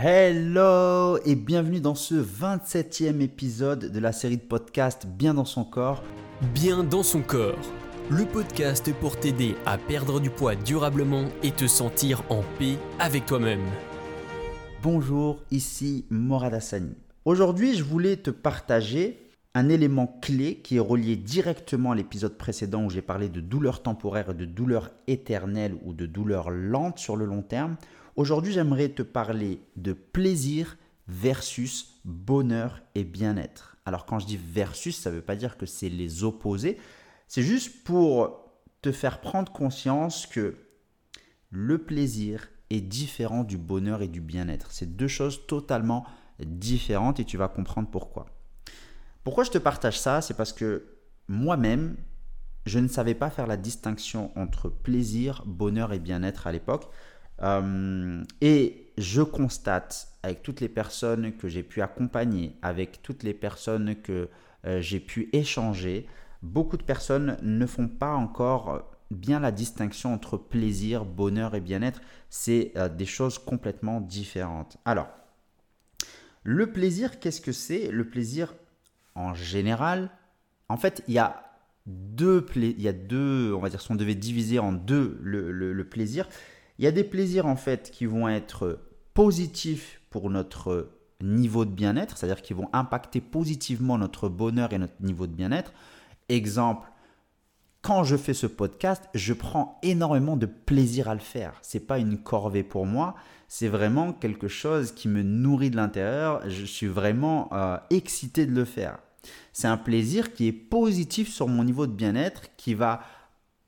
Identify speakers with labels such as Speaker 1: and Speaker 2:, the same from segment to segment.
Speaker 1: Hello et bienvenue dans ce 27e épisode de la série de podcasts Bien dans son corps.
Speaker 2: Bien dans son corps, le podcast pour t'aider à perdre du poids durablement et te sentir en paix avec toi-même.
Speaker 1: Bonjour, ici Morad Hassani. Aujourd'hui, je voulais te partager un élément clé qui est relié directement à l'épisode précédent où j'ai parlé de douleur temporaire et de douleur éternelle ou de douleur lente sur le long terme. Aujourd'hui, j'aimerais te parler de plaisir versus bonheur et bien-être. Alors quand je dis versus, ça ne veut pas dire que c'est les opposés. C'est juste pour te faire prendre conscience que le plaisir est différent du bonheur et du bien-être. C'est deux choses totalement différentes et tu vas comprendre pourquoi. Pourquoi je te partage ça C'est parce que moi-même, je ne savais pas faire la distinction entre plaisir, bonheur et bien-être à l'époque. Euh, et je constate avec toutes les personnes que j'ai pu accompagner, avec toutes les personnes que euh, j'ai pu échanger, beaucoup de personnes ne font pas encore bien la distinction entre plaisir, bonheur et bien-être. C'est euh, des choses complètement différentes. Alors, le plaisir, qu'est-ce que c'est? Le plaisir, en général, en fait, il y a deux, il y a deux, on va dire, si on devait diviser en deux le, plaisir, il y a des plaisirs en fait qui vont être positifs pour notre niveau de bien-être, c'est-à-dire qui vont impacter positivement notre bonheur et notre niveau de bien-être. Exemple, quand je fais ce podcast, je prends énormément de plaisir à le faire. C'est pas une corvée pour moi, c'est vraiment quelque chose qui me nourrit de l'intérieur. Je suis vraiment euh, excité de le faire. C'est un plaisir qui est positif sur mon niveau de bien-être, qui va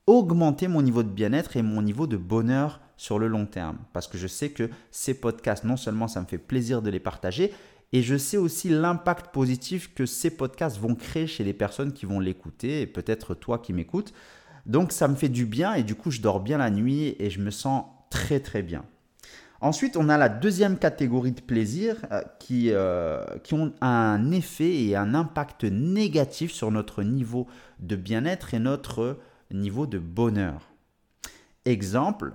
Speaker 1: augmenter mon niveau de bien-être et mon niveau de bonheur sur le long terme. Parce que je sais que ces podcasts, non seulement ça me fait plaisir de les partager, et je sais aussi l'impact positif que ces podcasts vont créer chez les personnes qui vont l'écouter, et peut-être toi qui m'écoutes. Donc ça me fait du bien et du coup je dors bien la nuit et je me sens très très bien. Ensuite, on a la deuxième catégorie de plaisir euh, qui, euh, qui ont un effet et un impact négatif sur notre niveau de bien-être et notre niveau de bonheur. Exemple,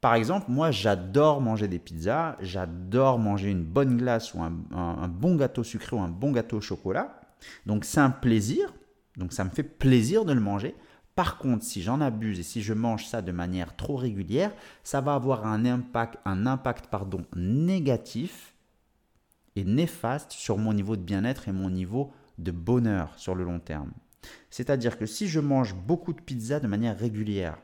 Speaker 1: par exemple, moi, j'adore manger des pizzas, j'adore manger une bonne glace ou un, bon gâteau sucré ou un bon gâteau au chocolat. Donc, c'est un plaisir. Donc, ça me fait plaisir de le manger. Par contre, si j'en abuse et si je mange ça de manière trop régulière, ça va avoir un impact, un impact pardon, négatif et néfaste sur mon niveau de bien-être et mon niveau de bonheur sur le long terme. C'est-à-dire que si je mange beaucoup de pizzas de manière régulière,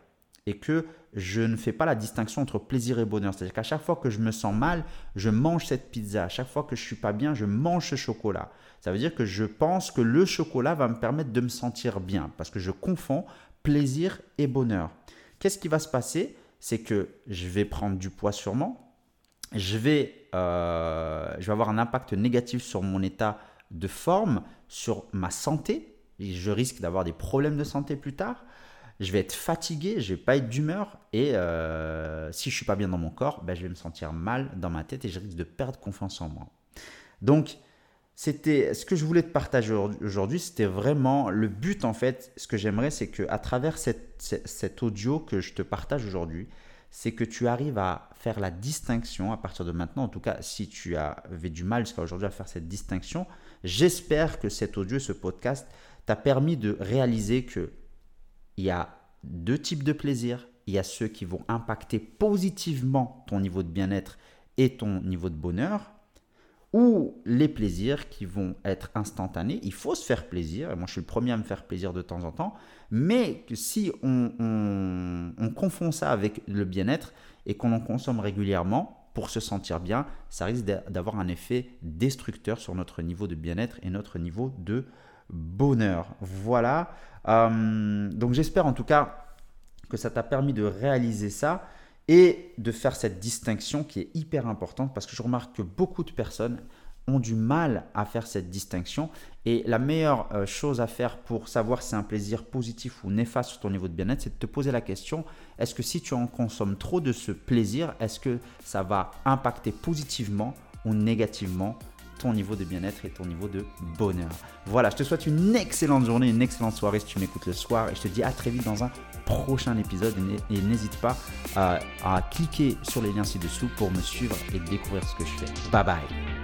Speaker 1: et que je ne fais pas la distinction entre plaisir et bonheur. C'est-à-dire qu'à chaque fois que je me sens mal, je mange cette pizza. À chaque fois que je suis pas bien, je mange ce chocolat. Ça veut dire que je pense que le chocolat va me permettre de me sentir bien parce que je confonds plaisir et bonheur. Qu'est-ce qui va se passer? C'est que je vais prendre du poids sûrement. Je vais, euh, je vais avoir un impact négatif sur mon état de forme, sur ma santé. je risque d'avoir des problèmes de santé plus tard je vais être fatigué, je vais pas être d'humeur et euh, si je suis pas bien dans mon corps, ben, je vais me sentir mal dans ma tête et je risque de perdre confiance en moi. Donc c'était ce que je voulais te partager aujourd'hui, c'était vraiment le but en fait. Ce que j'aimerais, c'est que à travers cet audio que je te partage aujourd'hui, c'est que tu arrives à faire la distinction à partir de maintenant. En tout cas, si tu avais du mal jusqu'à aujourd'hui à faire cette distinction, j'espère que cet audio, ce podcast, t'a permis de réaliser que il y a deux types de plaisirs. Il y a ceux qui vont impacter positivement ton niveau de bien-être et ton niveau de bonheur, ou les plaisirs qui vont être instantanés. Il faut se faire plaisir, moi je suis le premier à me faire plaisir de temps en temps, mais si on, on confond ça avec le bien-être et qu'on en consomme régulièrement pour se sentir bien, ça risque d'avoir un effet destructeur sur notre niveau de bien-être et notre niveau de bonheur. Voilà. Euh, donc j'espère en tout cas que ça t'a permis de réaliser ça et de faire cette distinction qui est hyper importante parce que je remarque que beaucoup de personnes ont du mal à faire cette distinction et la meilleure euh, chose à faire pour savoir si c'est un plaisir positif ou néfaste sur ton niveau de bien-être, c'est de te poser la question, est-ce que si tu en consommes trop de ce plaisir, est-ce que ça va impacter positivement ou négativement ton niveau de bien-être et ton niveau de bonheur. Voilà, je te souhaite une excellente journée, une excellente soirée si tu m'écoutes le soir et je te dis à très vite dans un prochain épisode et n'hésite pas à, à cliquer sur les liens ci-dessous pour me suivre et découvrir ce que je fais. Bye bye